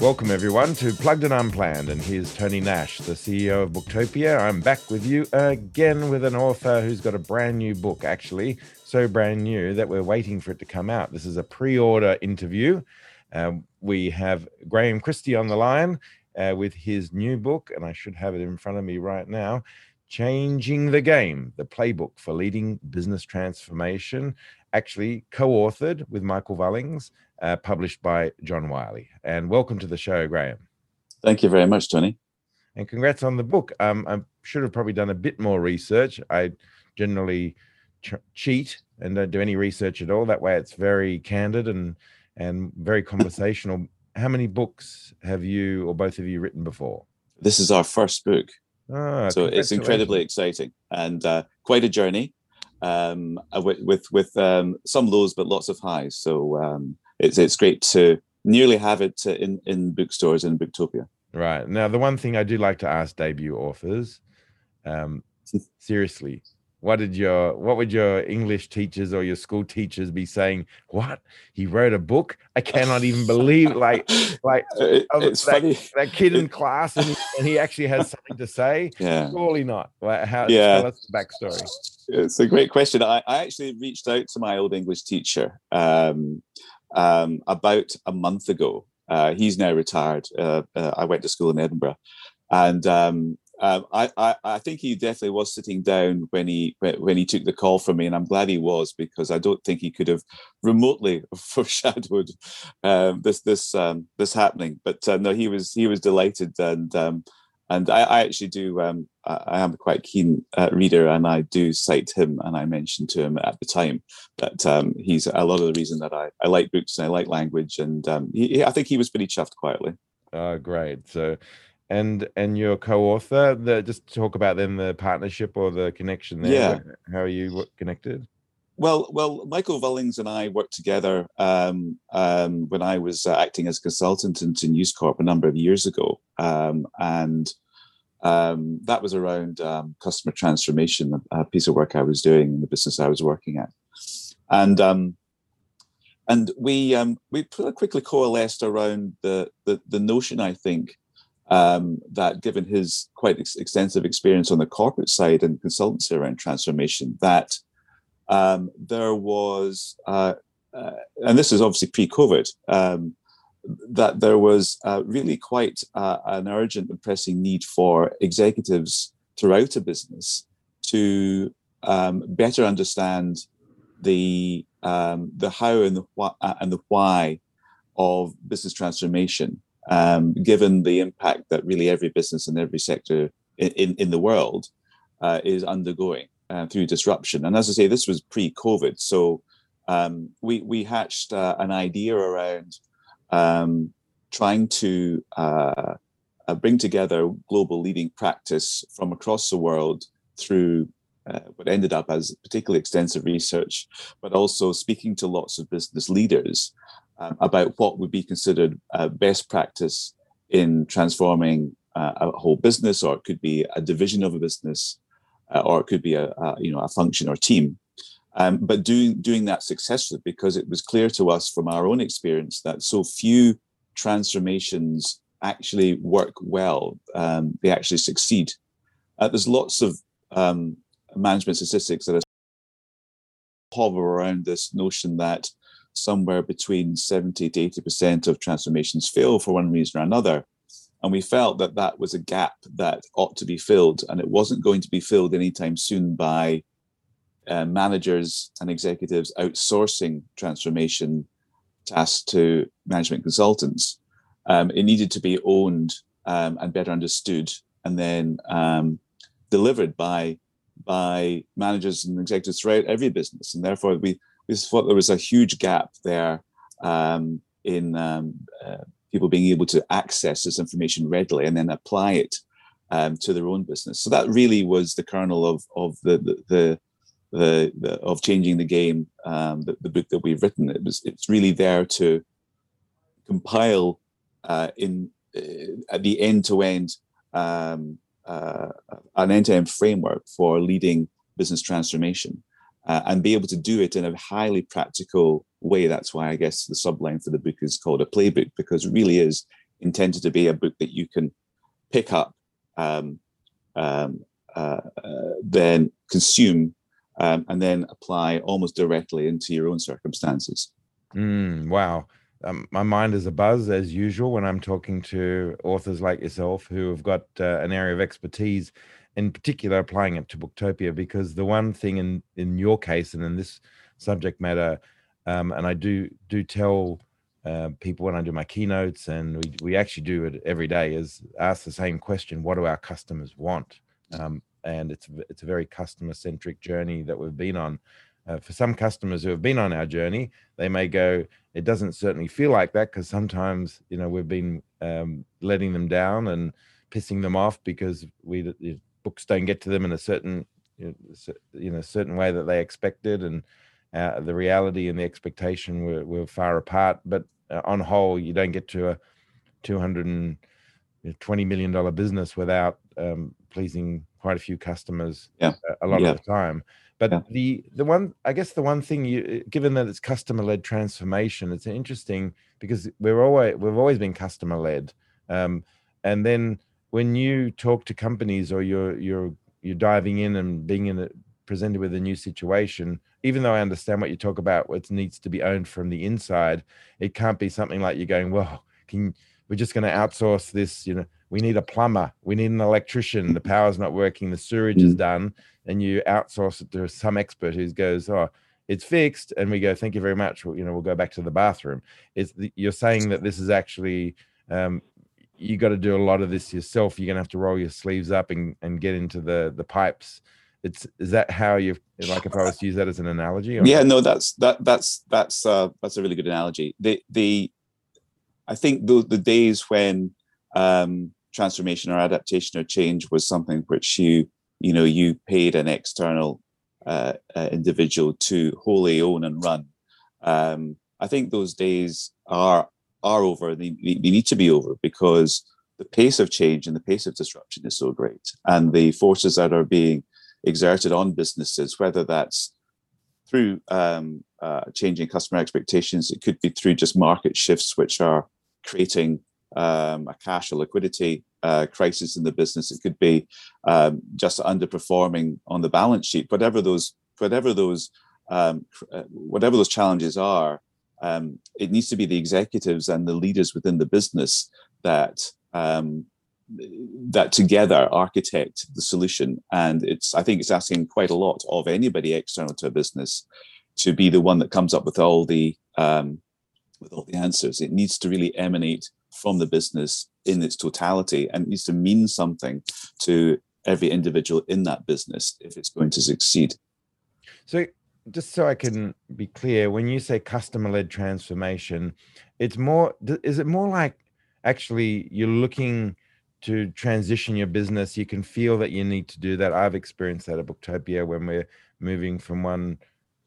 Welcome, everyone, to Plugged and Unplanned. And here's Tony Nash, the CEO of Booktopia. I'm back with you again with an author who's got a brand new book, actually, so brand new that we're waiting for it to come out. This is a pre order interview. Um, we have Graham Christie on the line uh, with his new book, and I should have it in front of me right now Changing the Game, the playbook for leading business transformation, actually co authored with Michael Vullings uh, published by John Wiley. And welcome to the show, Graham. Thank you very much, Tony. And congrats on the book. Um, I should have probably done a bit more research. I generally ch- cheat and don't do any research at all. That way, it's very candid and and very conversational. How many books have you or both of you written before? This is our first book. Oh, so it's incredibly exciting and uh, quite a journey um, uh, with with, with um, some lows but lots of highs. So um, it's it's great to nearly have it in in bookstores in Booktopia. Right now, the one thing I do like to ask debut authors, um, seriously, what did your what would your English teachers or your school teachers be saying? What he wrote a book? I cannot even believe like like it's that, funny that kid in class and, and he actually has something to say. Yeah, surely not. Like how? Yeah, tell us the backstory. It's a great question. I, I actually reached out to my old English teacher. Um, um, about a month ago. Uh, he's now retired. Uh, uh, I went to school in Edinburgh, and um, um, I, I, I, think he definitely was sitting down when he when he took the call from me, and I'm glad he was because I don't think he could have remotely foreshadowed um, this this um, this happening. But uh, no, he was he was delighted, and um, and I, I actually do. Um, I am a quite keen uh, reader, and I do cite him, and I mentioned to him at the time that um, he's a lot of the reason that I, I like books and I like language, and um, he, I think he was pretty chuffed quietly. Oh, great! So, and and your co-author, the, just talk about them, the partnership or the connection there. Yeah. How are you connected? Well, well, Michael Vullings and I worked together um, um, when I was uh, acting as a consultant into News Corp a number of years ago, um, and um, that was around um, customer transformation, a piece of work I was doing in the business I was working at, and um, and we we quickly coalesced around the the, the notion, I think, that given his quite ex- extensive experience on the corporate side and consultancy around transformation, that um, there was, uh, uh, and this is obviously pre-COVID, um, that there was uh, really quite uh, an urgent and pressing need for executives throughout a business to um, better understand the um, the how and the why uh, and the why of business transformation, um, given the impact that really every business and every sector in, in, in the world uh, is undergoing uh, through disruption. And as I say, this was pre-COVID, so um, we we hatched uh, an idea around um, trying to uh, uh, bring together global leading practice from across the world through uh, what ended up as particularly extensive research, but also speaking to lots of business leaders um, about what would be considered best practice in transforming uh, a whole business, or it could be a division of a business, uh, or it could be a, a, you know a function or team. Um, but doing doing that successfully because it was clear to us from our own experience that so few transformations actually work well. Um, they actually succeed. Uh, there's lots of um, management statistics that hover around this notion that somewhere between 70 to 80 percent of transformations fail for one reason or another and we felt that that was a gap that ought to be filled, and it wasn't going to be filled anytime soon by uh, managers and executives outsourcing transformation tasks to management consultants. Um, it needed to be owned um, and better understood, and then um, delivered by by managers and executives throughout every business. And therefore, we we thought there was a huge gap there um, in um, uh, people being able to access this information readily and then apply it um, to their own business. So that really was the kernel of of the the, the, the, the of changing the game. Um, the, the, book that we've written it was it's really there to compile uh, in uh, at the end to end an end to end framework for leading business transformation uh, and be able to do it in a highly practical way. That's why I guess the subline for the book is called a playbook because it really is intended to be a book that you can pick up, um, um, uh, uh, then consume, um, and then apply almost directly into your own circumstances. Mm, wow. Um, my mind is a buzz as usual when I'm talking to authors like yourself who have got uh, an area of expertise, in particular applying it to Booktopia. Because the one thing in in your case and in this subject matter, um, and I do do tell uh, people when I do my keynotes, and we we actually do it every day, is ask the same question: What do our customers want? Um, and it's it's a very customer centric journey that we've been on. Uh, for some customers who have been on our journey, they may go, it doesn't certainly feel like that because sometimes you know we've been um, letting them down and pissing them off because we books don't get to them in a certain you know certain way that they expected and uh, the reality and the expectation were, were far apart but uh, on whole you don't get to a 220 million dollar business without um, pleasing quite a few customers yeah. a, a lot yeah. of the time but yeah. the the one I guess the one thing you given that it's customer led transformation, it's interesting because we're always we've always been customer led. Um, and then when you talk to companies or you're you're you're diving in and being in a, presented with a new situation, even though I understand what you talk about, what needs to be owned from the inside, it can't be something like you're going, well, can we're just going to outsource this, you know, we need a plumber, we need an electrician, the power's not working, the sewage mm. is done, and you outsource it to some expert who goes, oh, it's fixed, and we go, thank you very much. you know, we'll go back to the bathroom. It's the, you're saying that this is actually um, you got to do a lot of this yourself. You're gonna have to roll your sleeves up and, and get into the the pipes. It's is that how you like if I was to use that as an analogy? Or? Yeah, no, that's that that's that's uh, that's a really good analogy. The the I think the the days when um, transformation or adaptation or change was something which you you know you paid an external uh, uh, individual to wholly own and run. Um, I think those days are are over. They, they need to be over because the pace of change and the pace of disruption is so great, and the forces that are being exerted on businesses, whether that's through um, uh, changing customer expectations, it could be through just market shifts which are creating um, a cash or liquidity uh, crisis in the business. It could be um, just underperforming on the balance sheet. Whatever those, whatever those, um, uh, whatever those challenges are, um, it needs to be the executives and the leaders within the business that um, that together architect the solution. And it's, I think, it's asking quite a lot of anybody external to a business to be the one that comes up with all the um, with all the answers. It needs to really emanate from the business in its totality and it needs to mean something to every individual in that business if it's going to succeed. So, just so I can be clear, when you say customer led transformation, it's more, is it more like actually you're looking to transition your business? You can feel that you need to do that. I've experienced that at Booktopia when we're moving from one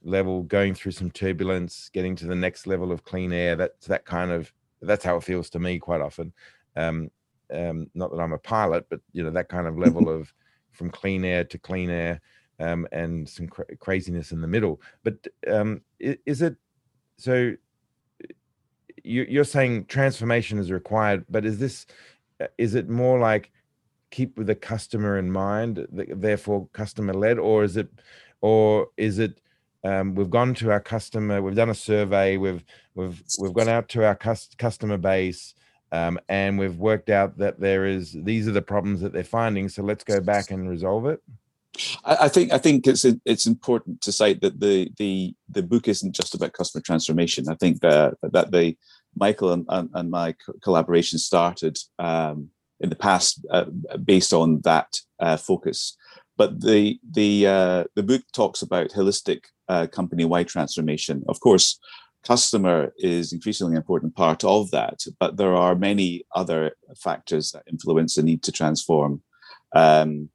level, going through some turbulence, getting to the next level of clean air. That's that kind of that's how it feels to me quite often. Um, um, not that I'm a pilot, but you know that kind of level of from clean air to clean air, um, and some cra- craziness in the middle. But um, is, is it so? You, are saying transformation is required, but is this uh, is it more like keep with the customer in mind, therefore customer led, or is it, or is it um, we've gone to our customer, we've done a survey, we've we've we've gone out to our cus- customer base, um, and we've worked out that there is these are the problems that they're finding. So let's go back and resolve it. I, think I think it's it's important to cite that the the the book isn't just about customer transformation. I think that that the Michael and, and, and my collaboration started um, in the past uh, based on that uh, focus. But the the uh, the book talks about holistic uh, company-wide transformation. Of course, customer is increasingly important part of that, but there are many other factors that influence the need to transform. Um,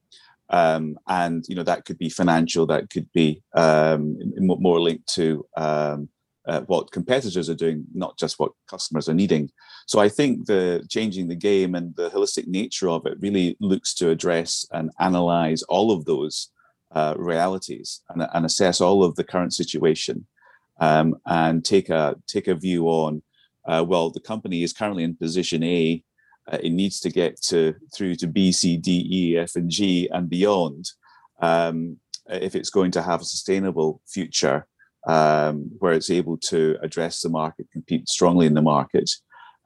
um, and you know that could be financial, that could be um, more linked to um, uh, what competitors are doing, not just what customers are needing. So I think the changing the game and the holistic nature of it really looks to address and analyze all of those uh, realities and, and, assess all of the current situation um, and take a take a view on uh, well the company is currently in position A uh, it needs to get to through to B, C, D, E, F, and G and beyond um, if it's going to have a sustainable future um, where it's able to address the market, compete strongly in the market,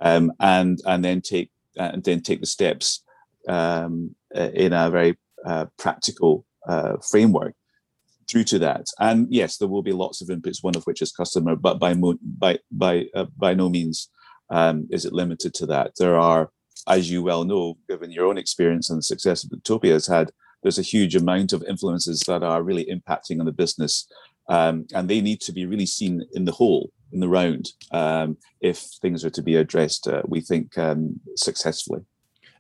um, and and then take and then take the steps um, in a very uh, practical uh, framework through to that. And yes, there will be lots of inputs, one of which is customer, but by mo- by by uh, by no means um, is it limited to that. There are, as you well know, given your own experience and the success of Booktopia has had, there's a huge amount of influences that are really impacting on the business, um, and they need to be really seen in the whole, in the round, um, if things are to be addressed. Uh, we think um, successfully.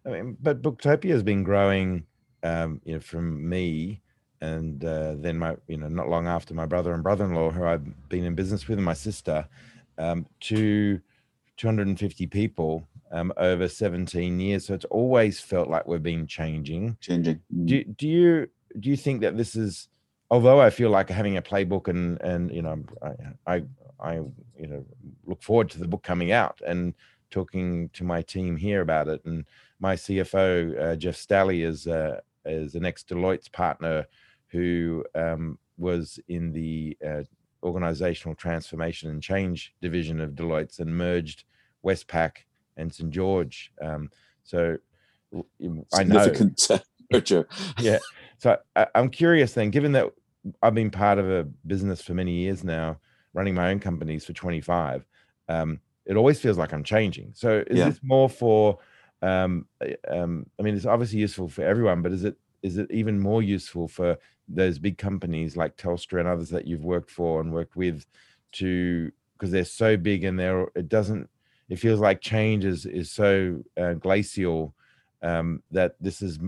I mean, but Booktopia has been growing, um, you know, from me and uh, then my you know not long after my brother and brother-in-law who i've been in business with and my sister um, to 250 people um, over 17 years so it's always felt like we've been changing changing mm. do, do you do you think that this is although i feel like having a playbook and and you know i i, I you know look forward to the book coming out and talking to my team here about it and my cfo uh, jeff stalley is uh, is an ex deloitte's partner who um, was in the uh, organizational transformation and change division of Deloitte's and merged Westpac and St George. Um, so I know Significant merger. yeah. So I, I'm curious then, given that I've been part of a business for many years now, running my own companies for 25. Um, it always feels like I'm changing. So is yeah. this more for? Um, um, I mean, it's obviously useful for everyone, but is it is it even more useful for those big companies like Telstra and others that you've worked for and worked with to because they're so big and they're it doesn't it feels like change is is so uh, glacial um, that this is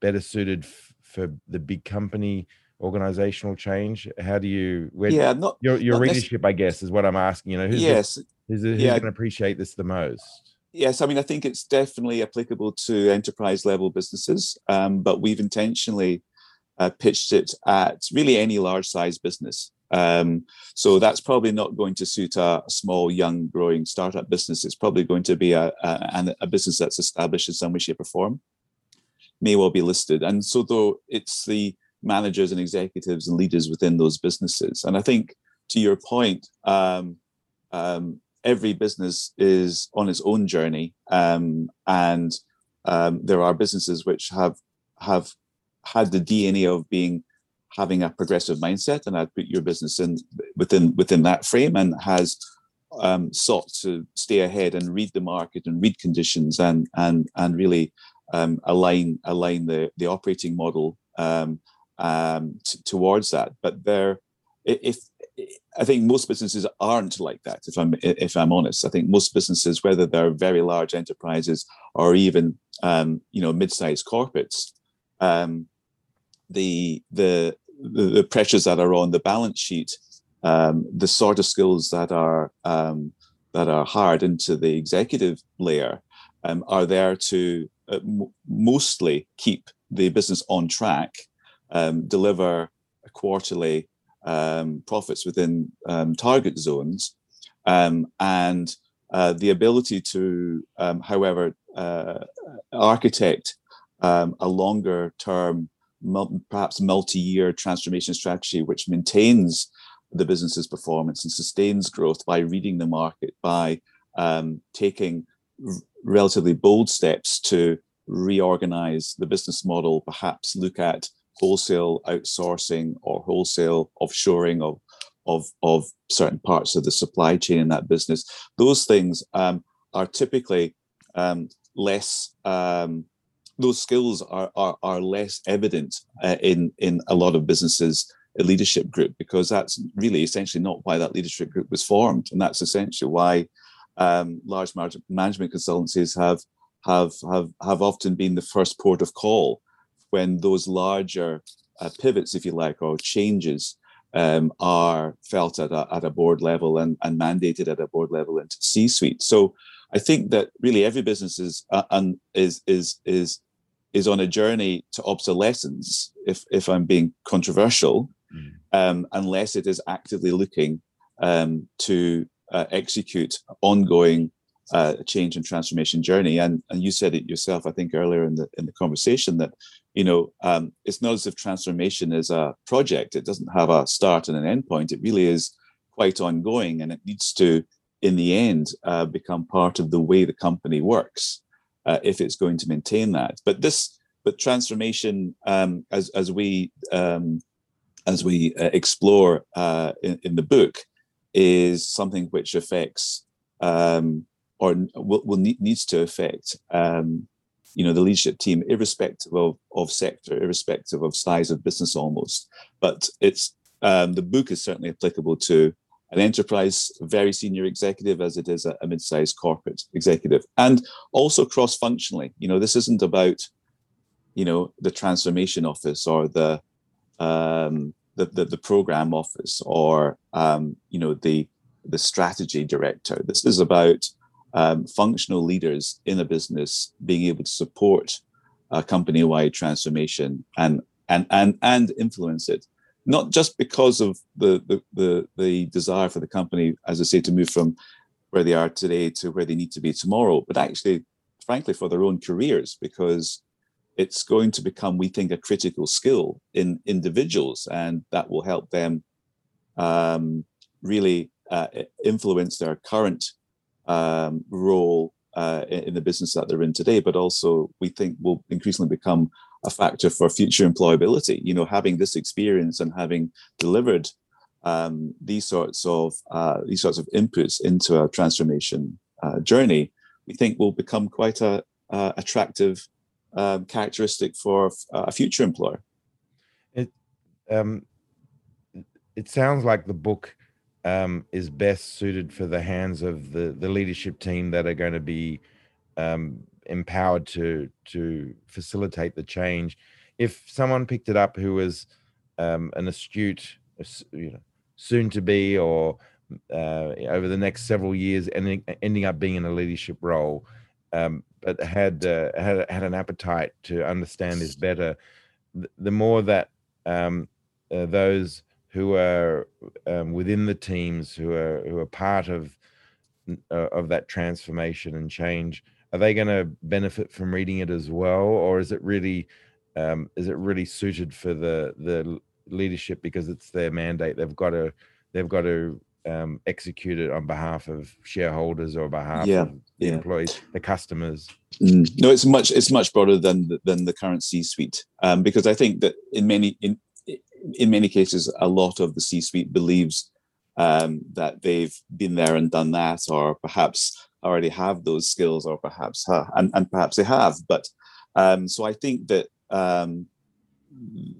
better suited f- for the big company organizational change how do you where yeah not your, your not readership i guess is what i'm asking you know who's yes the, who's, who's yeah. going to appreciate this the most yes i mean i think it's definitely applicable to enterprise level businesses um, but we've intentionally uh, pitched it at really any large size business. Um, so that's probably not going to suit a, small, young, growing startup business. It's probably going to be a, a, a, business that's established in some way, shape, or form, may well be listed. And so, though, it's the managers and executives and leaders within those businesses. And I think, to your point, um, um, every business is on its own journey, um, and um, there are businesses which have have had the DNA of being having a progressive mindset, and I'd put your business in within within that frame, and has um, sought to stay ahead and read the market and read conditions and and and really um, align align the the operating model um, t- towards that. But there, if I think most businesses aren't like that. If I'm if I'm honest, I think most businesses, whether they're very large enterprises or even um, you know mid-sized corporates, um, the, the the pressures that are on the balance sheet, um, the sort of skills that are um, that are hard into the executive layer, um, are there to uh, m- mostly keep the business on track, um, deliver quarterly um, profits within um, target zones, and uh, the ability to, however, uh, architect a longer term perhaps multi-year transformation strategy which maintains the business's performance and sustains growth by reading the market by um, taking r- relatively bold steps to reorganize the business model perhaps look at wholesale outsourcing or wholesale offshoring of of, of certain parts of the supply chain in that business. Those things um, are typically um, less um, those skills are are, are less evident uh, in in a lot of businesses a leadership group because that's really essentially not why that leadership group was formed. And that's essentially why um, large management consultancies have have have have often been the first port of call when those larger uh, pivots if you like or changes um, are felt at a, at a board level and, and mandated at a board level into c-suite so I think that really every business is uh, and is is is is on a journey to obsolescence, if if I'm being controversial, mm. um, unless it is actively looking um, to uh, execute ongoing uh, change and transformation journey. And and you said it yourself, I think earlier in the in the conversation that you know um, it's not as if transformation is a project. It doesn't have a start and an end point. It really is quite ongoing, and it needs to, in the end, uh, become part of the way the company works uh, if it's going to maintain that. But this, but transformation, um, as as we um, as we uh, explore uh, in, in, the book, is something which affects um, or will, will need, needs to affect um, you know the leadership team irrespective of, of sector irrespective of size of business almost but it's um, the book is certainly applicable to an enterprise very senior executive as it is a, a mid-sized corporate executive and also cross-functionally you know this isn't about you know the transformation office or the um, the, the, the program office or um, you know the the strategy director. This is about um, functional leaders in a business being able to support a company-wide transformation and and and and influence it, not just because of the the the, the desire for the company, as I say, to move from where they are today to where they need to be tomorrow, but actually, frankly, for their own careers, because it's going to become, we think, a critical skill in individuals, and that will help them um, really uh, influence their current um, role uh, in, the business that they're in today, but also we think will increasingly become a factor for future employability. You know, having this experience and having delivered um, these sorts of uh, these sorts of inputs into a transformation uh, journey, we think will become quite a attractive um, characteristic for a future employer. It um, it sounds like the book um, is best suited for the hands of the the leadership team that are going to be um, empowered to to facilitate the change. If someone picked it up who was um, an astute, you know, soon to be, or uh, over the next several years, ending ending up being in a leadership role, um, but had uh, had had an appetite to understand this better, the, more that um, uh, those who are um, within the teams who are who are part of uh, of that transformation and change are they going to benefit from reading it as well or is it really um, is it really suited for the the leadership because it's their mandate they've got to they've got to um, execute it on behalf of shareholders or behalf yeah, of the yeah. employees the customers mm. no it's much it's much broader than than the current c suite um, because i think that in many in in many cases, a lot of the C-suite believes um, that they've been there and done that, or perhaps already have those skills, or perhaps and, and perhaps they have. But um, so I think that um,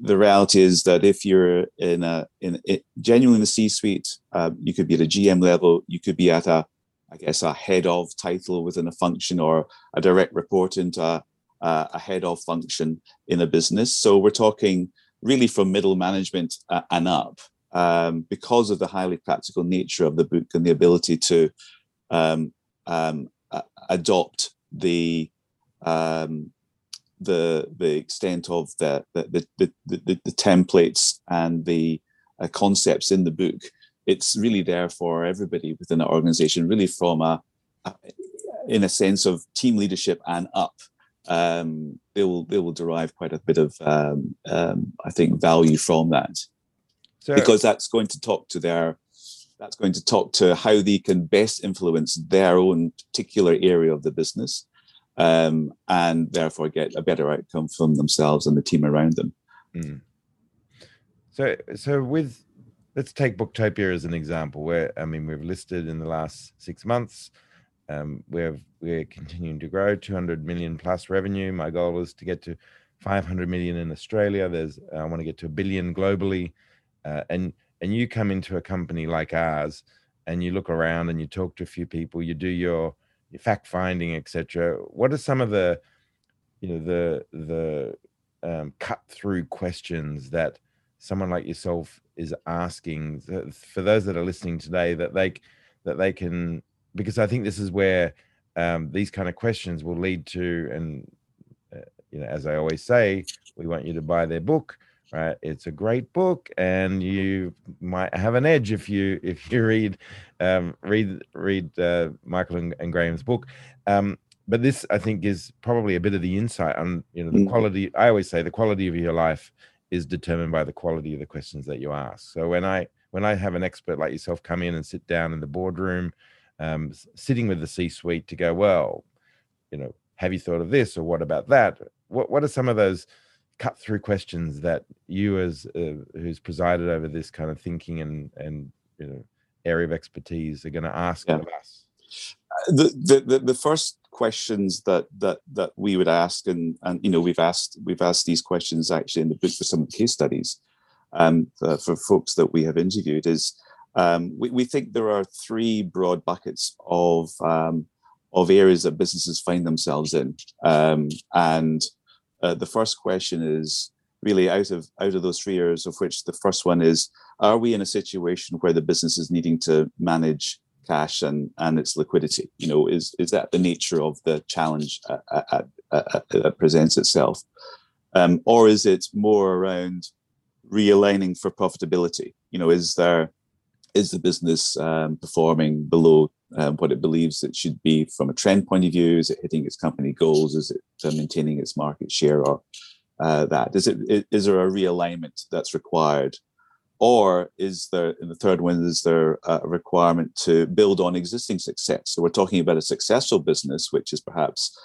the reality is that if you're in a in genuinely in the C-suite, uh, you could be at a GM level, you could be at a I guess a head of title within a function or a direct report into a, a head of function in a business. So we're talking really from middle management uh, and up, um, because of the highly practical nature of the book and the ability to um, um, adopt the um, the the extent of the the the, the, the templates and the uh, concepts in the book. It's really there for everybody within the organization, really from a, a in a sense of team leadership and up um, they will they will derive quite a bit of um, um, I think value from that so, because that's going to talk to their that's going to talk to how they can best influence their own particular area of the business um, and therefore get a better outcome from themselves and the team around them. Mm. So so with let's take Booktopia as an example where I mean we've listed in the last six months um, we're we're continuing to grow 200 million plus revenue. My goal is to get to 500 million in australia. There's i want to get to a billion globally. Uh, and and you come into a company like ours and you look around and you talk to a few people you do your, your fact finding etc what are some of the you know the the um, cut through questions that someone like yourself is asking for those that are listening today that they that they can because I think this is where um, these kind of questions will lead to, and uh, you know, as I always say, we want you to buy their book. right? It's a great book, and you might have an edge if you if you read um, read read uh, Michael and, and, Graham's book. Um, but this, I think, is probably a bit of the insight on you know the mm. quality. I always say the quality of your life is determined by the quality of the questions that you ask. So when I when I have an expert like yourself come in and sit down in the boardroom, um, sitting with the C-suite to go, well, you know, have you thought of this or what about that? What what are some of those cut through questions that you as uh, who's presided over this kind of thinking and and you know area of expertise are going to ask yeah. of us? Uh, the, the the first questions that that that we would ask and and you know we've asked we've asked these questions actually in the book for some of the case studies um, for, for folks that we have interviewed is um, we, we think there are three broad buckets of um, of areas that businesses find themselves in. Um, and uh, the first question is really out of out of those three areas of which the first one is are we in a situation where the business is needing to manage cash and and its liquidity? You know is is that the nature of the challenge that presents itself? Um, or is it more around realigning for profitability? You know is there is the business um, performing below um, what it believes it should be from a trend point of view? Is it hitting its company goals? Is it uh, maintaining its market share or uh, that? Is it is there a realignment that's required? Or is there, in the third one, is there a requirement to build on existing success? So we're talking about a successful business, which is perhaps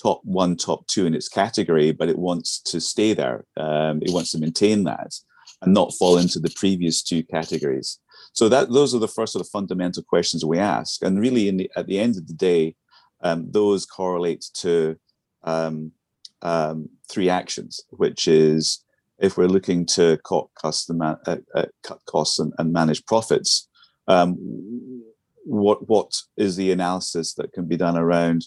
top one, top two in its category, but it wants to stay there. Um, it wants to maintain that and not fall into the previous two categories. So that those are the first sort of fundamental questions we ask, and really, the, at the end of the day, um, those correlate to um, um, three actions, which is if we're looking to cut costs and, uh, uh, cut costs and, and manage profits, um, what what is the analysis that can be done around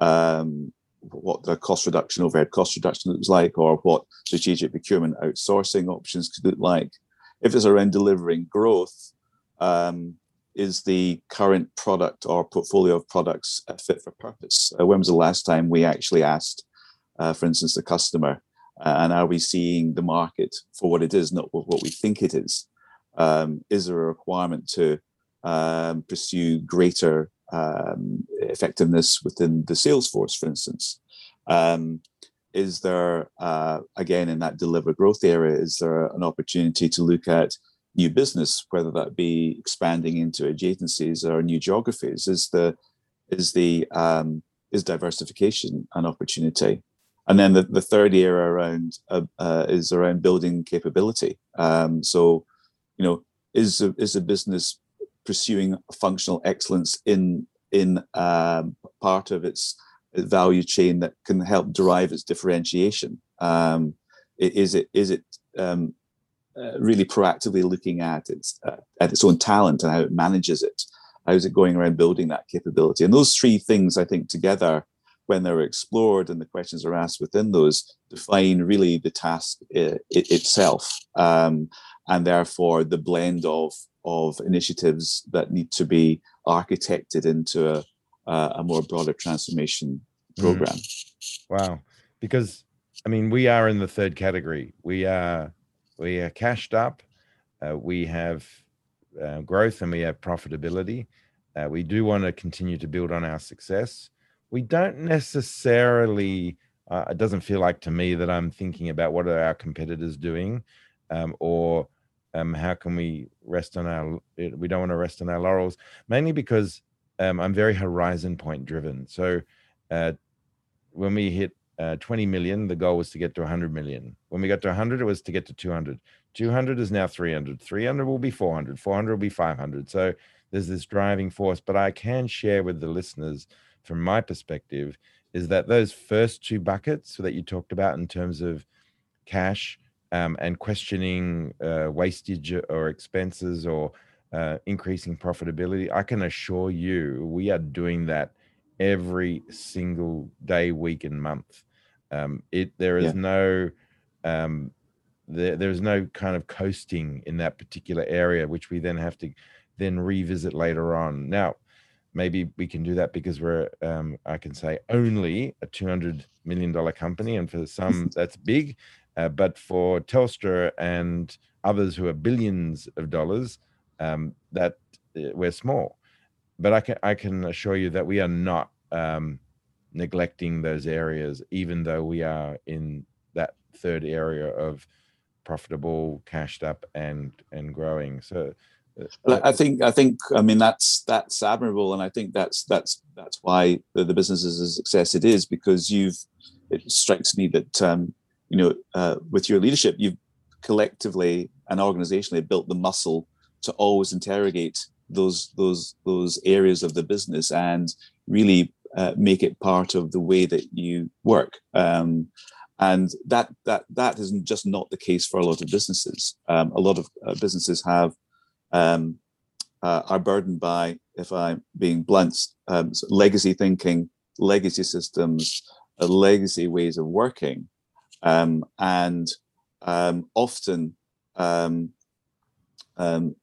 um, what the cost reduction, overhead cost reduction looks like, or what strategic procurement outsourcing options could look like. If it's around delivering growth, um, is the current product or portfolio of products fit for purpose? Uh, when was the last time we actually asked, uh, for instance, the customer, uh, and are we seeing the market for what it is, not what we think it is? Um, is there a requirement to um, pursue greater um, effectiveness within the sales force, for instance? Um, is there, uh, again, in that deliver growth area, is there an opportunity to look at new business, whether that be expanding into adjacencies or new geographies? Is the is the um, is diversification an opportunity? And then the, the third area around uh, uh, is around building capability. Um, so, you know, is a, is a business pursuing functional excellence in in um, part of its value chain that can help derive its differentiation? Um, is it is it um, uh, really proactively looking at its uh, at its own talent and how it manages it. How's it going around building that capability? And those three things, I think, together, when they're explored and the questions are asked within those, define really the task it, it itself, um, and therefore the blend of of initiatives that need to be architected into a, a more broader transformation program. Mm. Wow, because I mean, we are in the third category. We are we are cashed up, uh, we have uh, growth, and we have profitability. Uh, we do want to continue to build on our success. We don't necessarily. Uh, it doesn't feel like to me that I'm thinking about what are our competitors doing, um, or um, how can we rest on our. We don't want to rest on our laurels, mainly because um, I'm very horizon point driven. So uh, when we hit uh, 20 million, the goal was to get to 100 million. When we got to 100, it was to get to 200. 200 is now 300. 300 will be 400. 400 will be 500. So there's this driving force. But I can share with the listeners, from my perspective, is that those first two buckets that you talked about in terms of cash um, and questioning uh, wastage or expenses or uh, increasing profitability, I can assure you we are doing that every single day, week, and month. Um, it there is yeah. no um, there, there's no kind of coasting in that particular area, which we then have to then revisit later on. Now, maybe we can do that because we're um, I can say only a two hundred million dollar company, and for some that's big. Uh, but for Telstra and others who are billions of dollars, um, that uh, we're small. But I can I can assure you that we are not um, neglecting those areas, even though we are in that third area of profitable, cashed up, and and growing. So. Uh, I think I think I mean that's that's admirable, and I think that's that's that's why the, the business is a success it is because you've. It strikes me that um, you know, uh, with your leadership, you've collectively and organizationally built the muscle to always interrogate those those those areas of the business and really uh, make it part of the way that you work. Um, and that that that is just not the case for a lot of businesses. Um, a lot of uh, businesses have um, uh, are burdened by, if I'm being blunt, um, legacy thinking, legacy systems, uh, legacy ways of working, um, and um, often um,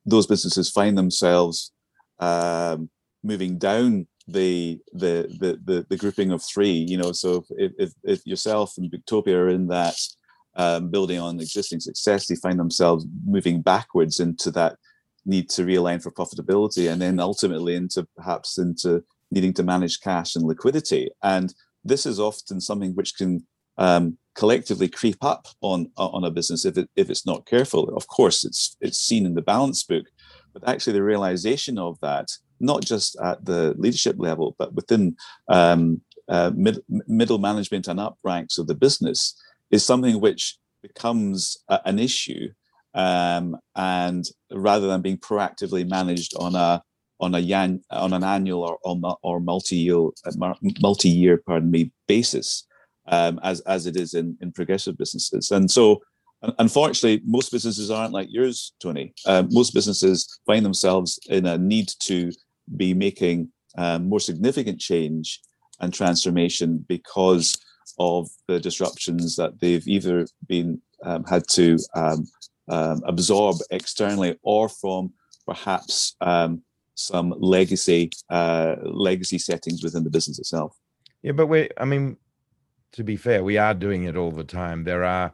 those businesses find themselves moving down the, the, the the the grouping of three. You know, so if if, if yourself and Booktopia are in that um, building on existing success, they find themselves moving backwards into that need to realign for profitability, and then ultimately into perhaps into needing to manage cash and liquidity. And this is often something which can um, collectively creep up on on a business if it, if it's not careful. Of course, it's it's seen in the balance book, but actually the realization of that, not just at the leadership level, but within um, uh, mid, middle management and up ranks of the business, is something which becomes a, an issue. Um, and rather than being proactively managed on a on a yan, on an annual or or, or multi-year multi-year pardon me basis, um, as as it is in in progressive businesses. And so, unfortunately, most businesses aren't like yours, Tony. Uh, most businesses find themselves in a need to be making um, more significant change and transformation because of the disruptions that they've either been um, had to um, um, absorb externally or from perhaps um, some legacy uh, legacy settings within the business itself. Yeah, but we I mean, to be fair, we are doing it all the time. There are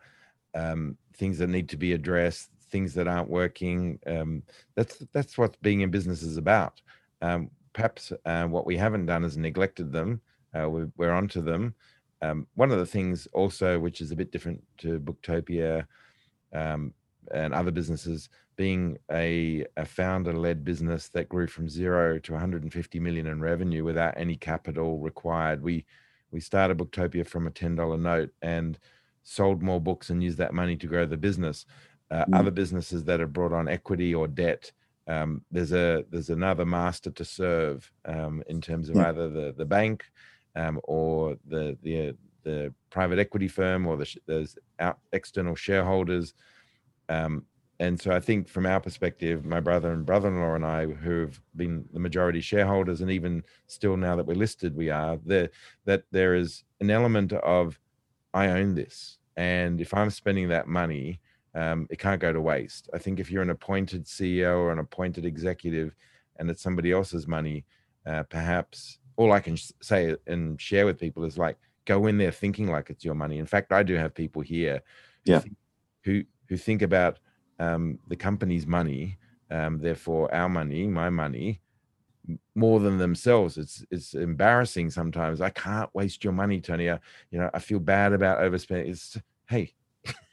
um, things that need to be addressed, things that aren't working. That's that's what being in business is about. Um, perhaps uh, what we haven't done is neglected them. Uh, we're, we're onto them. Um, one of the things also, which is a bit different to Booktopia um, and other businesses, being a, a founder-led business that grew from zero to 150 million in revenue without any capital required, we we started Booktopia from a $10 note and sold more books and used that money to grow the business. Uh, mm. Other businesses that have brought on equity or debt, um, there's a there's another master to serve um, in terms of yeah. either the the bank um, or the the the private equity firm or the there's external shareholders. Um, and so I think from our perspective, my brother and brother-in-law and I, who've been the majority shareholders, and even still now that we're listed, we are there. That there is an element of I own this, and if I'm spending that money, um, it can't go to waste. I think if you're an appointed CEO or an appointed executive, and it's somebody else's money, uh, perhaps all I can say and share with people is like go in there thinking like it's your money. In fact, I do have people here, yeah, who who think about um, the company's money, um, therefore our money, my money, more than themselves. It's it's embarrassing sometimes. I can't waste your money, Tony. I, you know, I feel bad about overspending. It's hey,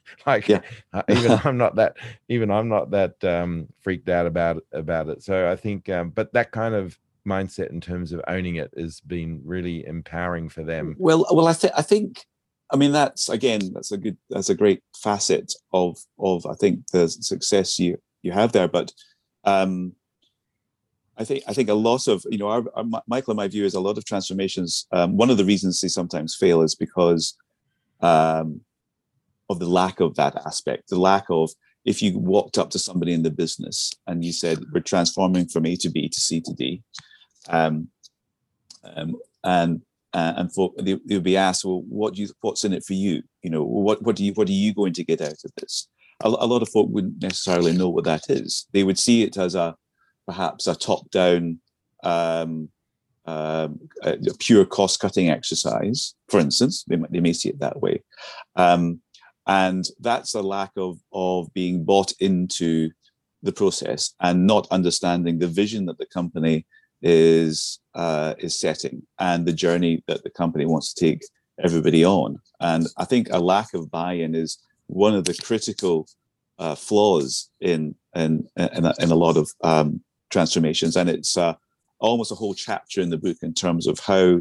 like yeah. uh, even I'm not that even I'm not that um, freaked out about about it. So I think, um, but that kind of mindset in terms of owning it has been really empowering for them. Well, well, I think I think I mean, that's again, that's a good, that's a great facet of of I think the success you you have there. But um, I think I think a lot of you know, our, our, Michael, in my view, is a lot of transformations. Um, one of the reasons they sometimes fail is because um, of the lack of that aspect, the lack of if you walked up to somebody in the business and you said, "We're transforming from A to B to C to D," um, um, and uh, and for they, will be asked, well, what do you, what's in it for you? You know, what what do you what are you going to get out of this? A, a lot of folk wouldn't necessarily know what that is. They would see it as a perhaps a top down, um, um, a, pure cost cutting exercise. For instance, they, they may see it that way. Um, and that's a lack of of being bought into the process and not understanding the vision that the company is uh, is setting and the journey that the company wants to take everybody on. And I think a lack of buy-in is one of the critical uh, flaws in in in a, in a lot of um, transformations, and it's uh, almost a whole chapter in the book in terms of how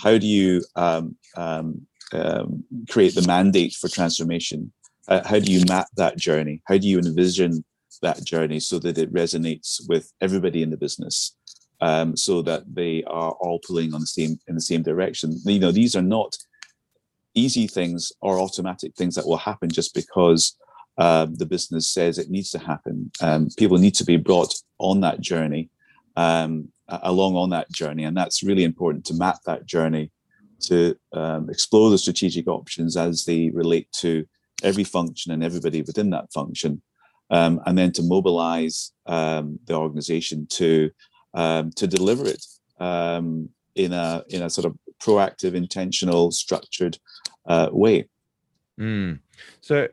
how do you um, um, um create the mandate for transformation? Uh, how do you map that journey? How do you envision that journey so that it resonates with everybody in the business? Um, so that they are all pulling on the same in the same direction. You know, these are not easy things or automatic things that will happen just because uh, the business says it needs to happen. Um, people need to be brought on that journey, um, along on that journey, and that's really important to map that journey, to um, explore the strategic options as they relate to every function and everybody within that function, um, and then to mobilize um, the organization to um, to deliver it in a in a sort of proactive, intentional, structured uh, way. Mm. So,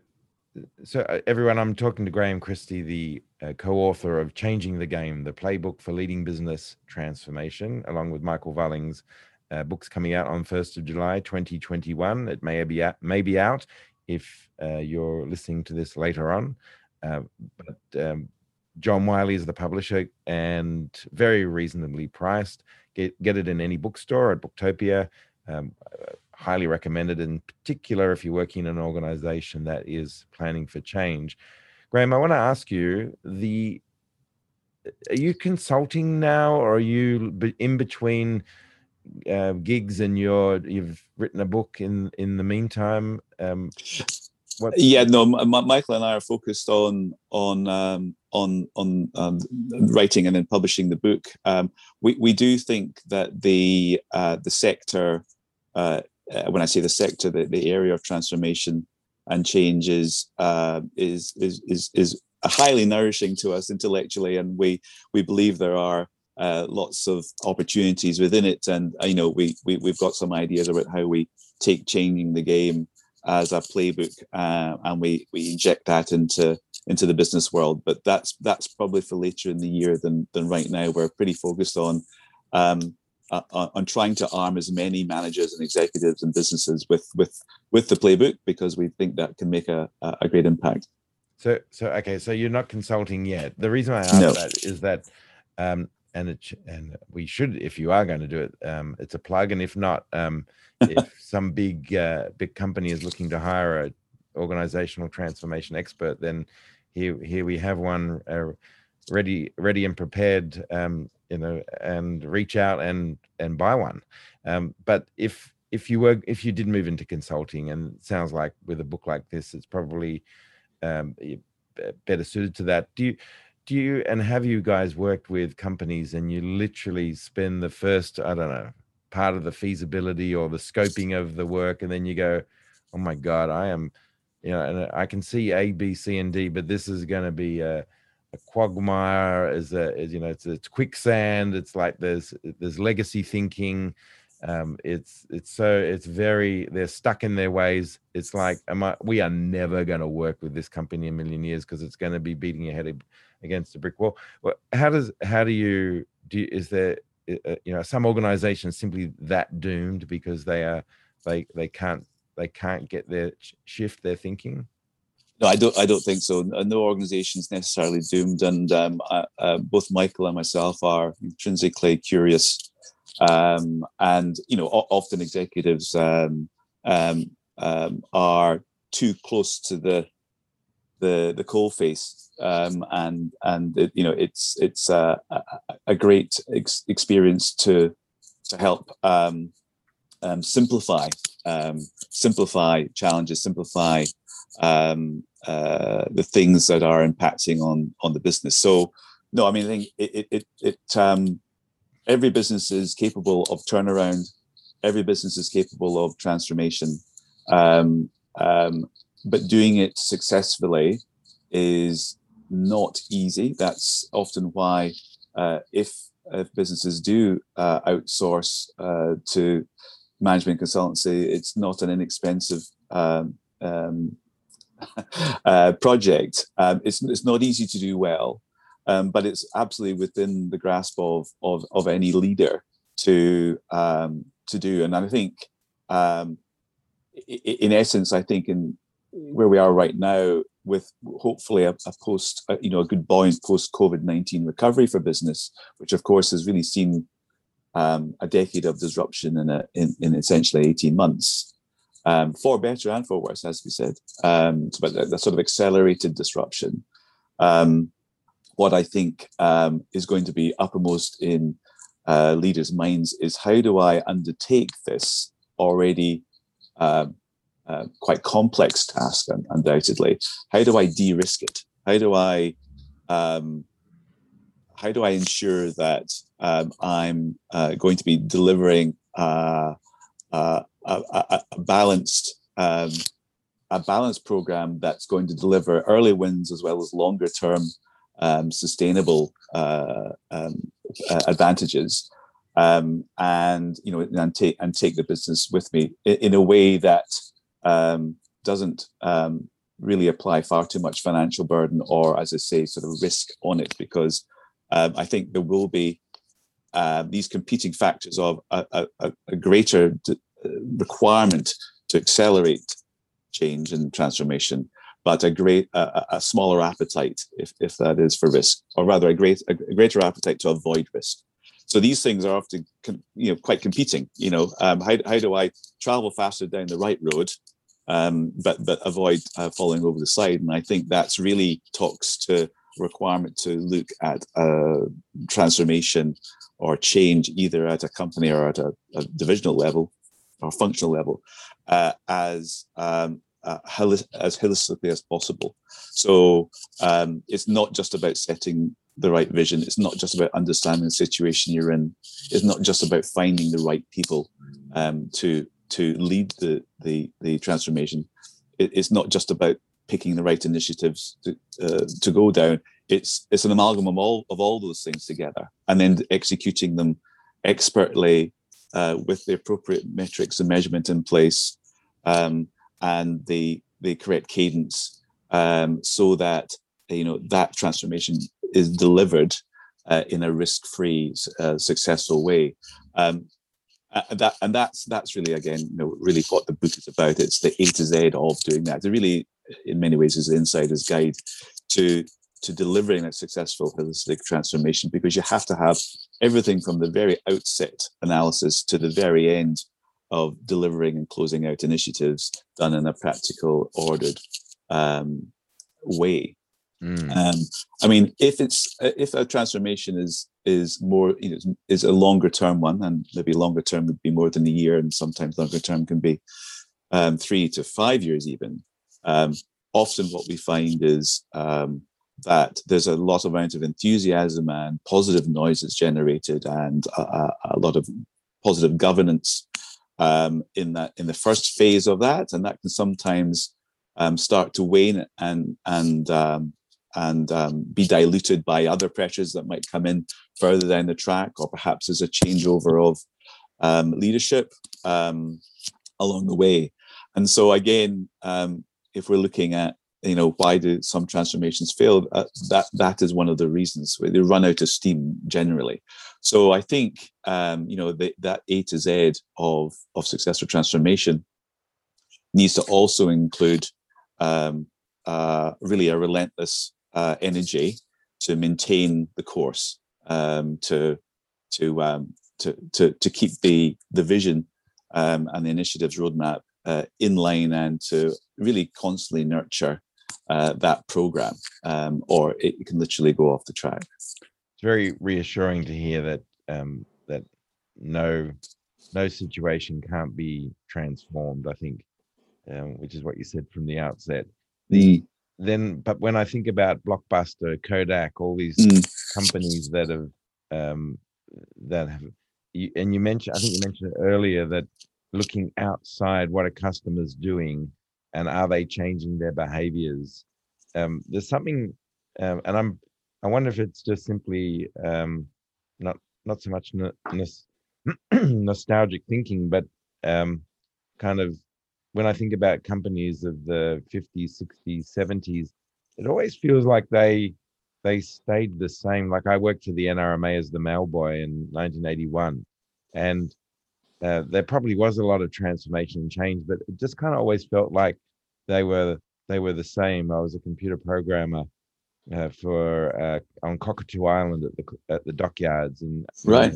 so uh, everyone, I'm talking to Graham Christie, the uh, co-author of "Changing the Game: The Playbook for Leading Business Transformation," along with Michael Vullings. Uh, books coming out on 1st of July 2021. It may be out, may be out if uh, you're listening to this later on. Uh, but um, John Wiley is the publisher and very reasonably priced. Get get it in any bookstore at Booktopia. Um, highly recommended, in particular if you're working in an organization that is planning for change. Graham, I want to ask you: the are you consulting now, or are you in between uh, gigs and you're you've written a book in in the meantime? Um, yeah, no, M- Michael and I are focused on on um, on on um, writing and then publishing the book. Um, we we do think that the uh, the sector, uh, uh, when I say the sector, the, the area of transformation and change is uh, is is is is highly nourishing to us intellectually, and we we believe there are. Uh, lots of opportunities within it, and uh, you know we, we we've got some ideas about how we take changing the game as a playbook, uh, and we we inject that into into the business world. But that's that's probably for later in the year than than right now. We're pretty focused on um, uh, on trying to arm as many managers and executives and businesses with with with the playbook because we think that can make a a great impact. So so okay, so you're not consulting yet. The reason I ask no. that is that. Um, and it and we should if you are going to do it um, it's a plug and if not um, if some big uh, big company is looking to hire a organizational transformation expert then here here we have one uh, ready ready and prepared um, you know and reach out and and buy one. Um, but if if you were if you did move into consulting and sounds like with a book like this it's probably um, better suited to that. Do you do you and have you guys worked with companies and you literally spend the first i don't know part of the feasibility or the scoping of the work and then you go oh my god i am you know and i can see a b c and d but this is going to be a, a quagmire is a is, you know it's, it's quicksand it's like there's there's legacy thinking um, it's it's so it's very they're stuck in their ways. It's like am I, we are never going to work with this company a million years because it's going to be beating your head against a brick wall. Well how does how do you do you, is there uh, you know some organizations simply that doomed because they are they they can't they can't get their shift their thinking? No i don't i don't think so. No organization is necessarily doomed and um, uh, both michael and myself are intrinsically curious um, and you know often executives um, um, um, are too close to the the the coal face. Um, and and it, you know it's it's a, a great ex- experience to to help simplify simplify challenges simplify um, uh, the things that are impacting on on the business. So no i mean i think it it, it um, every business is capable of turnaround every business is capable of transformation um, but doing it successfully is not easy. That's often why uh, if, if businesses do uh, outsource uh, to management consultancy, it's not an inexpensive um, um, uh, project. Um, it's it's not easy to do well, um, but it's absolutely within the grasp of of, of any leader to um, to do. And I think, um, in essence, I think in where we are right now, with hopefully a, a post, a, you know, a good buoyant post COVID nineteen recovery for business, which of course has really seen um, a decade of disruption in, a, in, in essentially eighteen months. Um, for better and for worse, as we said, um, but the, sort of accelerated disruption. Um, what I think um, is going to be uppermost in uh, leaders' minds is how do I undertake this already uh, uh, quite complex task, undoubtedly. How do I de-risk it? How do I um, how do I ensure that um, I'm uh, going to be delivering uh, uh, a, a, a, balanced um, a balanced program that's going to deliver early wins as well as longer term um, sustainable uh, um, advantages. Um, and you know and take and take the business with me in, in a way that um, doesn't um, really apply far too much financial burden or, as I say, sort of risk on it, because I think there will be uh, these competing factors of a, a, a greater d- uh, requirement to accelerate change and transformation, but a great a, a, smaller appetite, if, if that is for risk, or rather a great a greater appetite to avoid risk. So these things are often you know quite competing. You know, um, how how do I travel faster down the right road um, but but avoid uh, falling over the side. And I think that's really talks to requirement to look at a transformation or change either at a company or at a, a divisional level or functional level uh, as um, uh, as holistically as possible. So um, it's not just about setting the right vision. It's not just about understanding the situation you're in. It's not just about finding the right people um, to to lead the the, the transformation. It, it's not just about picking the right initiatives to uh, to go down. It's it's an amalgam of all of all those things together, and then executing them expertly uh, with the appropriate metrics and measurement in place, um, and the the correct cadence, um, so that you know that transformation is delivered uh, in a risk-free, uh, successful way. Um, uh, that and that's that's really again you know really what the book is about it's the a to z of doing that it really in many ways is the insider's guide to to delivering a successful holistic transformation because you have to have everything from the very outset analysis to the very end of delivering and closing out initiatives done in a practical ordered um, way Mm. Um, I mean, if it's if a transformation is is more you know is a longer term one, and maybe longer term would be more than a year, and sometimes longer term can be um, three to five years even. Um, often, what we find is um, that there's a lot of amount of enthusiasm and positive noise that's generated, and a, a lot of positive governance um, in that in the first phase of that, and that can sometimes um, start to wane and and um, and um, be diluted by other pressures that might come in further down the track, or perhaps as a changeover of um, leadership um, along the way. And so, again, um, if we're looking at you know why do some transformations fail, uh, that that is one of the reasons they run out of steam generally. So I think um, you know the, that A to Z of of successful transformation needs to also include um, uh, really a relentless uh, energy to maintain the course, um, to to, um, to to to keep the the vision um, and the initiatives roadmap uh, in line, and to really constantly nurture uh, that program, um, or it can literally go off the track. It's very reassuring to hear that um, that no no situation can't be transformed. I think, um, which is what you said from the outset. The then but when i think about blockbuster kodak all these mm. companies that have um that have you, and you mentioned i think you mentioned earlier that looking outside what a customer's doing and are they changing their behaviors um there's something um, and i'm i wonder if it's just simply um not not so much nostalgic thinking but um kind of when I think about companies of the 50s, 60s, 70s, it always feels like they they stayed the same. Like I worked for the NRMA as the mailboy in 1981, and uh, there probably was a lot of transformation and change, but it just kind of always felt like they were they were the same. I was a computer programmer uh, for uh, on Cockatoo Island at the at the dockyards in right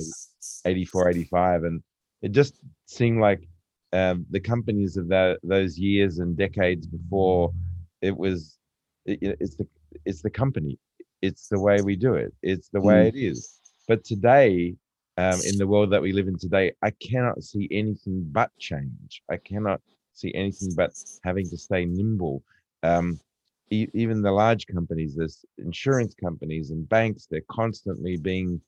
84, 85, and it just seemed like um, the companies of that those years and decades before it was it, it's the it's the company it's the way we do it it's the way mm. it is but today um, in the world that we live in today i cannot see anything but change i cannot see anything but having to stay nimble. Um, e- even the large companies there's insurance companies and banks they're constantly being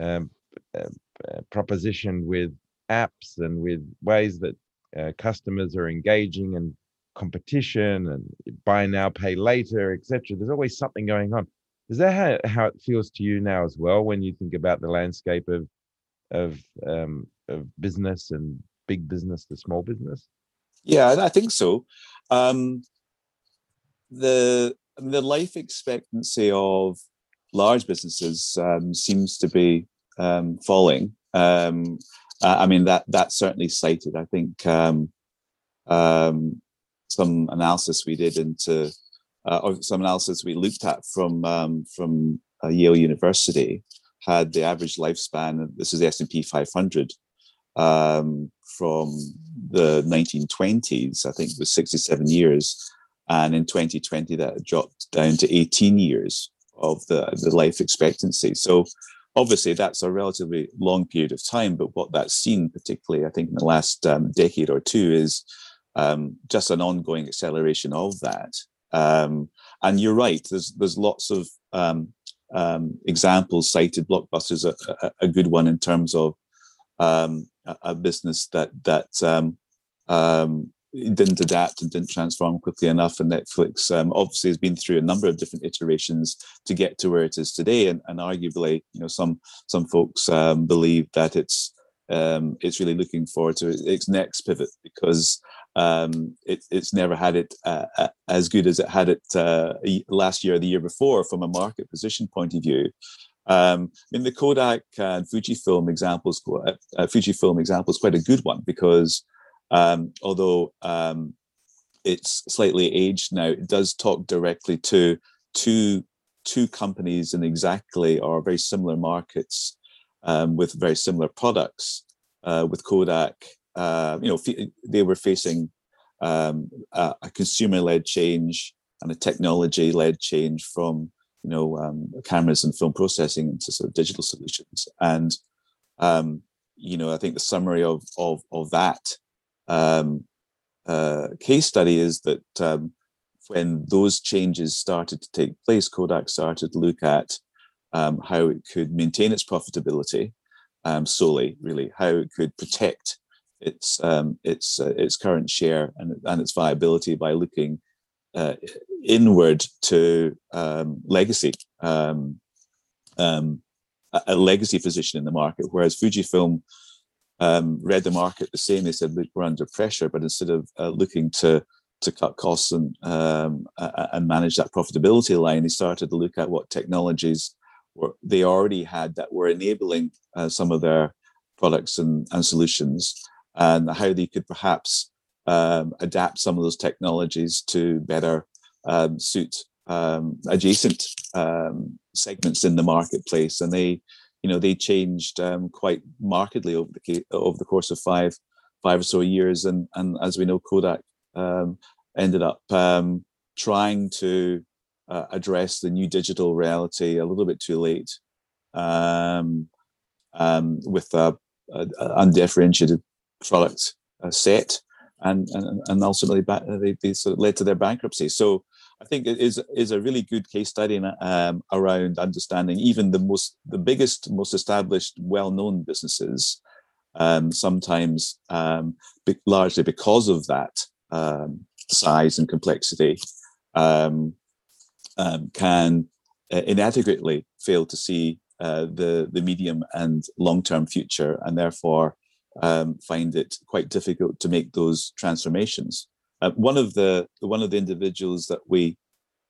um, uh, uh, propositioned with apps and with ways that uh, customers are engaging and competition and buy now pay later etc there's always something going on. Is that how, how it feels to you now as well when you think about the landscape of of um, of business and big business to small business yeah i think so um, the the life expectancy of large businesses um, seems to be um, falling um, I mean that that's certainly cited. I think um, um, some analysis we did into uh, or some analysis we looked at from um, from uh, Yale University had the average lifespan. This is the S and P 500 um, from the 1920s. I think was 67 years, and in 2020 that dropped down to 18 years of the the life expectancy. So obviously that's a relatively long period of time but what that's seen particularly i think in the last um, decade or two is um, just an ongoing acceleration of that um, and you're right there's there's lots of um, um, examples cited blockbusters a, a, a, good one in terms of um, a, business that that didn't adapt and didn't transform quickly enough. And Netflix um, obviously has been through a number of different iterations to get to where it is today. And, and arguably, you know, some some folks um, believe that it's um, it's really looking forward to its next pivot because um, it, it's never had it uh, uh as good as it had it uh, last year or the year before from a market position point of view. Um, I mean, the Kodak and Fujifilm examples, uh, uh Fujifilm example is quite a good one because um, although um, it's slightly aged now, it does talk directly to two two companies in exactly or very similar markets um, with very similar products. Uh, with Kodak, uh, you know, f- they were facing um, a, a consumer-led change and a technology-led change from you know um, cameras and film processing into sort of digital solutions. And um, you know, I think the summary of of of that um, uh, case study is that um, when those changes started to take place, Kodak started to look at um, how it could maintain its profitability um, solely, really, how it could protect its um, its uh, its current share and, and its viability by looking uh, inward to um, legacy. Um, a legacy position in the market, whereas Fujifilm um, read the market the same. They said, "Look, we're under pressure," but instead of uh, looking to to cut costs and um, and manage that profitability line, they started to look at what technologies were they already had that were enabling uh, some of their products and, and solutions, and how they could perhaps um, adapt some of those technologies to better um, suit um, adjacent um, segments in the marketplace. And they you know they changed um, quite markedly over the over the course of five five or so years, and and as we know, Kodak um, ended up trying to uh, address the new digital reality a little bit too late, with a, a, a, undifferentiated product uh, set, and, and and ultimately they, they sort of led to their bankruptcy. So I think it is is a really good case study um, around understanding even the most the biggest, most established, well known businesses. Um, sometimes, um, be, largely because of that um, size and complexity, um, um, can uh, inadequately fail to see uh, the the medium and long term future, and therefore find it quite difficult to make those transformations. Uh, one of the one of the individuals that we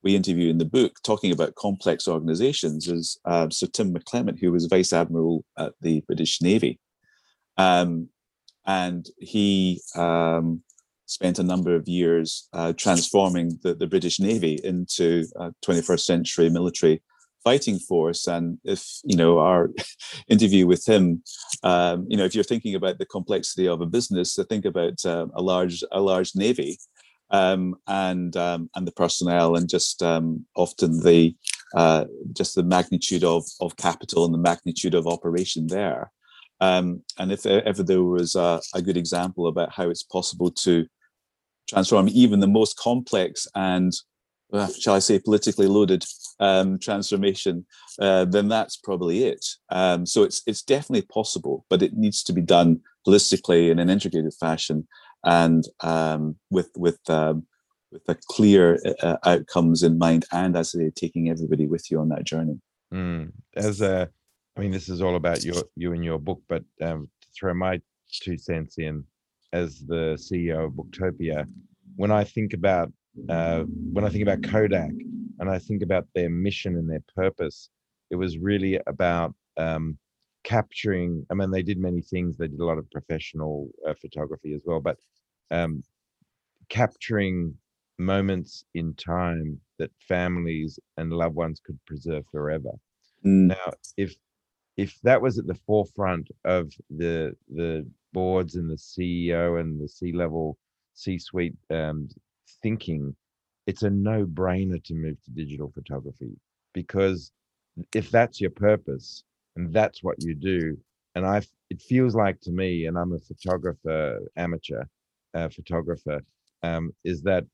we interview in the book talking about complex organizations is uh, Sir Tim McClement, who was Vice Admiral at the British Navy. Um, and he um, spent a number of years uh, transforming the, the British Navy into a 21st century military fighting force. And if you know our interview with him, um, you know if you're thinking about the complexity of a business, to think about uh, a large a large navy um, and um, and the personnel, and just um, often the uh, just the magnitude of of capital and the magnitude of operation there. Um, and if ever there was a, a, good example about how it's possible to transform even the most complex and shall I say politically loaded um, transformation, uh, then that's probably it. Um, so it's it's definitely possible, but it needs to be done holistically in an integrated fashion and um, with with um, with a clear uh, outcomes in mind, and as they taking everybody with you on that journey. Mm. As a, I mean, this is all about your you and your book, but um, to throw my two cents in as the CEO of Booktopia, when I think about uh, when I think about Kodak and I think about their mission and their purpose, it was really about um, capturing. I mean, they did many things. They did a lot of professional uh, photography as well, but um, capturing moments in time that families and loved ones could preserve forever. Mm. Now, if if that was at the forefront of the the boards and the CEO and the C level C suite um, thinking, it's a no brainer to move to digital photography because if that's your purpose and that's what you do, and I, it feels like to me, and I'm a photographer, amateur uh, photographer, um, is that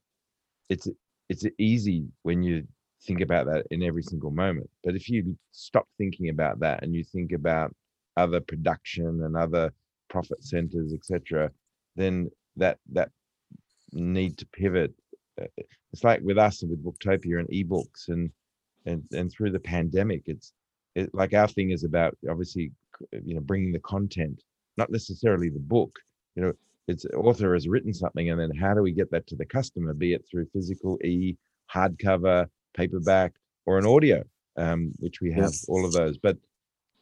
it's it's easy when you think about that in every single moment. But if you stop thinking about that and you think about other production and other profit centers, etc., then that that need to pivot. Uh, it's like with us and with Booktopia and ebooks and and and through the pandemic, it's it, like our thing is about obviously you know bringing the content, not necessarily the book. You know, it's author has written something, and then how do we get that to the customer? Be it through physical e, hardcover, paperback, or an audio, um, which we have yes. all of those. But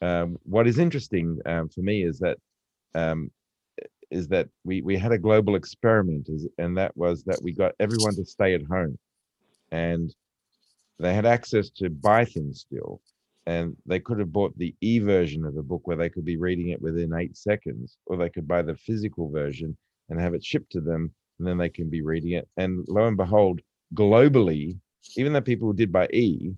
um, what is interesting um, for me is that um, is that we we had a global experiment, and that was that we got everyone to stay at home, and they had access to buy things still, and they could have bought the e version of the book where they could be reading it within eight seconds, or they could buy the physical version and have it shipped to them, and then they can be reading it. And lo and behold, globally, even though people did buy e,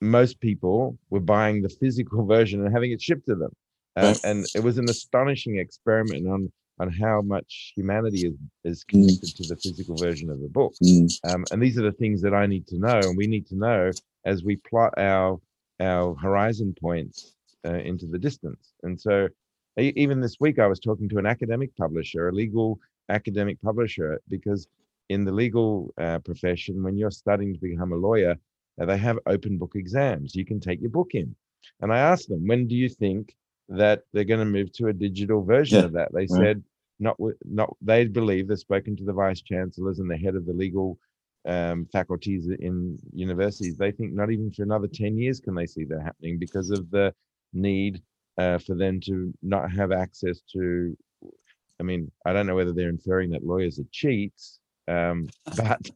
most people were buying the physical version and having it shipped to them. Uh, and it was an astonishing experiment on on how much humanity is is mm. connected mm. to the physical version of the book. Mm. Um, and these are the things that I need to know, and we need to know as we plot our our horizon points uh, into the distance. And so, even this week, I was talking to an academic publisher, a legal academic publisher, because in the legal uh, profession, when you're studying to become a lawyer, uh, they have open book exams. You can take your book in. And I asked them, when do you think that they're going to move to a digital version yeah. of that. They said not not they believe they've spoken to the vice chancellors and the head of the legal um, faculties in universities. They think not even for another ten years can they see that happening because of the need uh, for them to not have access to. I mean, I don't know whether they're inferring that lawyers are cheats, um, but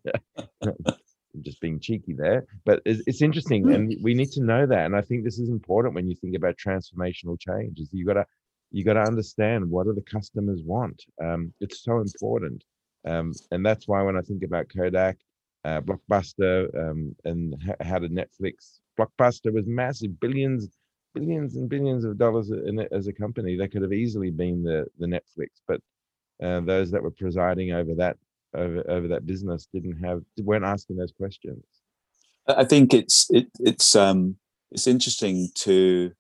just being cheeky there, but it's, it's, interesting, hmm. and we need to know that. And I think this is important when you think about transformational change. Is you got to you got to understand what do the customers want. Um, it's so important, um, and that's why when I think about Kodak, uh, Blockbuster, um, and how did Netflix? Blockbuster was massive, billions, billions and billions of dollars in it as a company. That could have easily been the the Netflix, but uh, those that were presiding over that over, over that business didn't have weren't asking those questions. I think it's it, it's um it's interesting to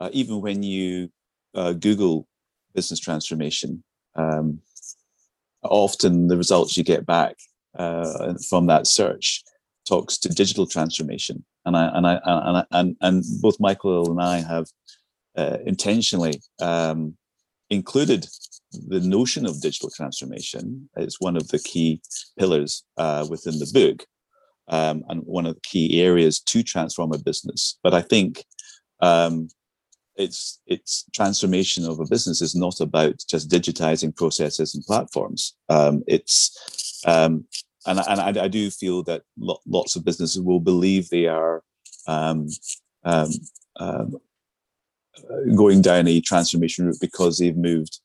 uh, even when you uh, google business transformation um, often the results you get back uh, from that search talks to digital transformation. And i and i and I, and, and both michael and i have uh, intentionally um, included the notion of digital transformation is one of the key pillars uh, within the book um, and one of the key areas to transform a business. But I think um, it's it's transformation of a business is not about just digitizing processes and platforms. Um, it's um, and, and I, I, do feel that lo- lots of businesses will believe they are um, um, um, going down a transformation route because they've moved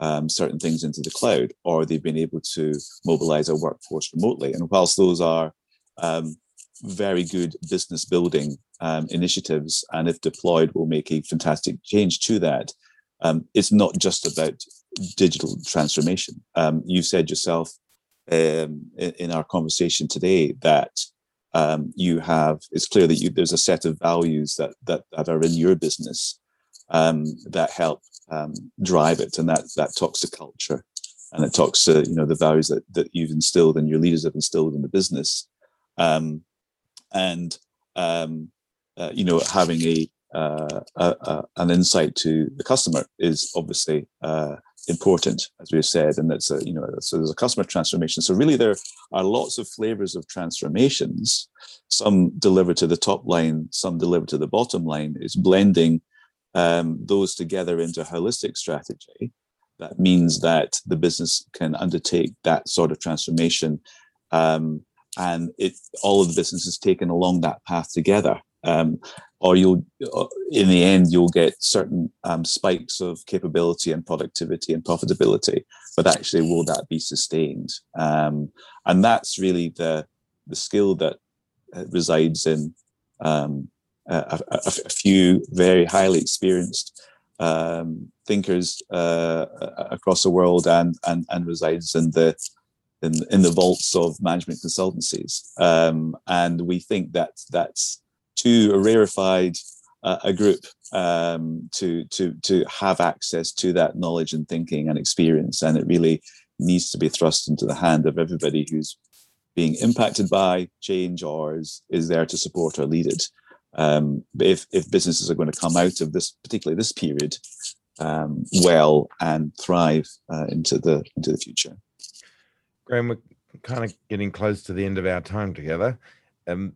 um, certain things into the cloud or they've been able to mobilize a workforce remotely. And whilst those are um, very good business building um, initiatives, and if deployed, will make a fantastic change to that. Um, it's not just about digital transformation. Um, you said yourself um, in, in, our conversation today that you have. It's clear that you, there's a set of values that that, that are in your business um, that help drive it, and that that talks to culture, and it talks to you know the values that that you've instilled and your leaders have instilled in the business. Um, and um, uh, you know having a, uh, a, a, an insight to the customer is obviously uh, important, as we've said, and that's a you know so there's a customer transformation. So really, there are lots of flavors of transformations. Some deliver to the top line, some deliver to the bottom line. It's blending um, those together into a holistic strategy. That means that the business can undertake that sort of transformation um, and it all of the business is taken along that path together. Um, or you'll, uh, in the end, you'll get certain um, spikes of capability and productivity and profitability, but actually, will that be sustained? Um, and that's really the the skill that uh, resides in a, a, a, few very highly experienced um, thinkers uh, across the world, and and and resides in the in, in the vaults of management consultancies. Um, and we think that that's too rarefied uh, a group um, to, to, to have access to that knowledge and thinking and experience. And it really needs to be thrust into the hand of everybody who's being impacted by change or is, is there to support or lead it. Um, if, if businesses are going to come out of this, particularly this period, um, well and thrive uh, into the into the future. Graham, we're kind of getting close to the end of our time together. Um,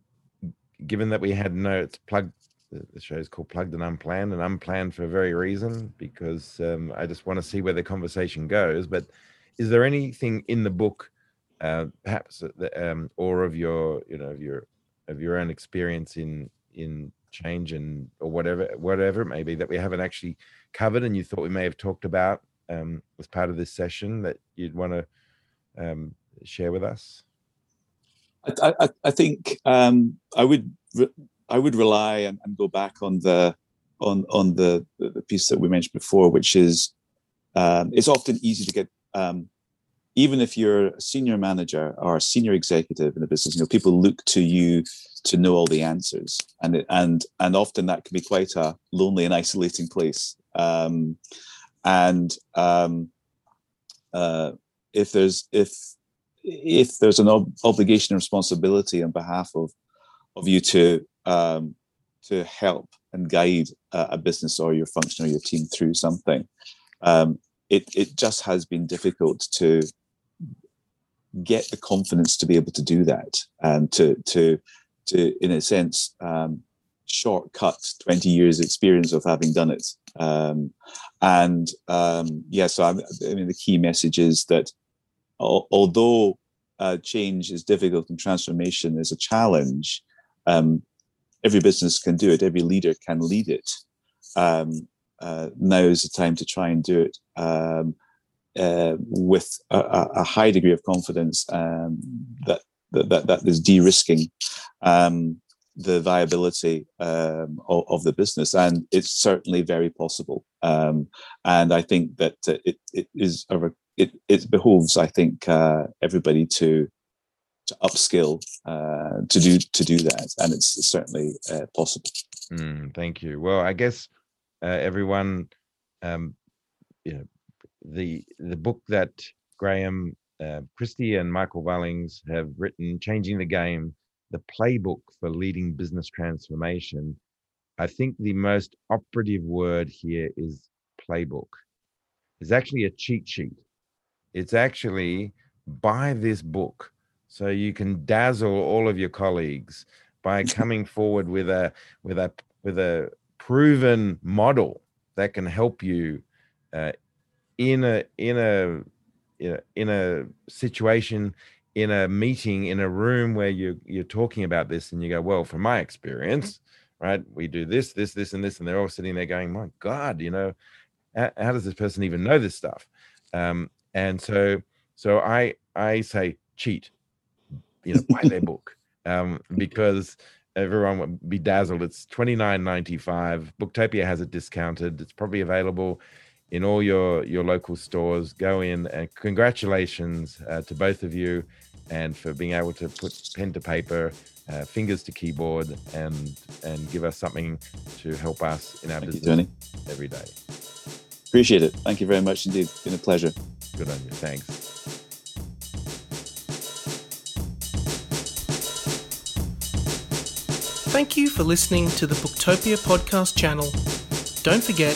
given that we had no, it's plugged. The show is called Plugged and Unplanned, and unplanned for a very reason because um, I just want to see where the conversation goes. But is there anything in the book, uh, perhaps, um, or of your, you know, of your, of your own experience in in change and or whatever, whatever it may be that we haven't actually covered, and you thought we may have talked about um, as part of this session that you'd want to um, share with us? I, I, I think um, I would re- I would rely and, and, go back on the on on the, the piece that we mentioned before, which is um, it's often easy to get um, even if you're a senior manager or a senior executive in a business, you know people look to you to know all the answers, and it, and and often that can be quite a lonely and isolating place. Um, and um, uh, if there's if if there's an ob- obligation and responsibility on behalf of of you to um, to help and guide a, a, business or your function or your team through something, um, it it just has been difficult to get the confidence to be able to do that and to to to in a sense um, shortcut 20 years experience of having done it um, and um, yeah so I'm, i mean the key message is that although uh, change is difficult and transformation is a challenge, um, every business can do it. Every leader can lead it. Um, uh, now is the time to try and do it um, uh, with a, a, high degree of confidence um, that, that that is de-risking um, the viability um, of, of, the business, and it's certainly very possible. and I think that it, it is a it, it behoves, I think, uh, everybody to to upskill uh, to do to do that, and it's certainly uh, possible. Mm, thank you. Well, I guess uh, everyone, um, you know, the the book that Graham uh, Christie and Michael Vullings have written, "Changing the Game: The Playbook for Leading Business Transformation." I think the most operative word here is playbook It's actually a cheat sheet. It's actually buy this book so you can dazzle all of your colleagues by coming forward with a with a with a proven model that can help you uh, in a in a in a situation in a meeting in a room where you you're talking about this and you go well from my experience right we do this this this and this and they're all sitting there going my god you know how, how does this person even know this stuff? Um, and so so i i say cheat you know buy their book um, because everyone would be dazzled. It's 29.95 booktopia has it discounted. It's probably available in all your your local stores go in and congratulations uh, to both of you and for being able to put pen to paper uh, fingers to keyboard and and give us something to help us in our Thank business you, every day Appreciate it. Thank you very much indeed. It's been a pleasure. good on you thanks Thank you for listening to the Booktopia podcast channel. Don't forget,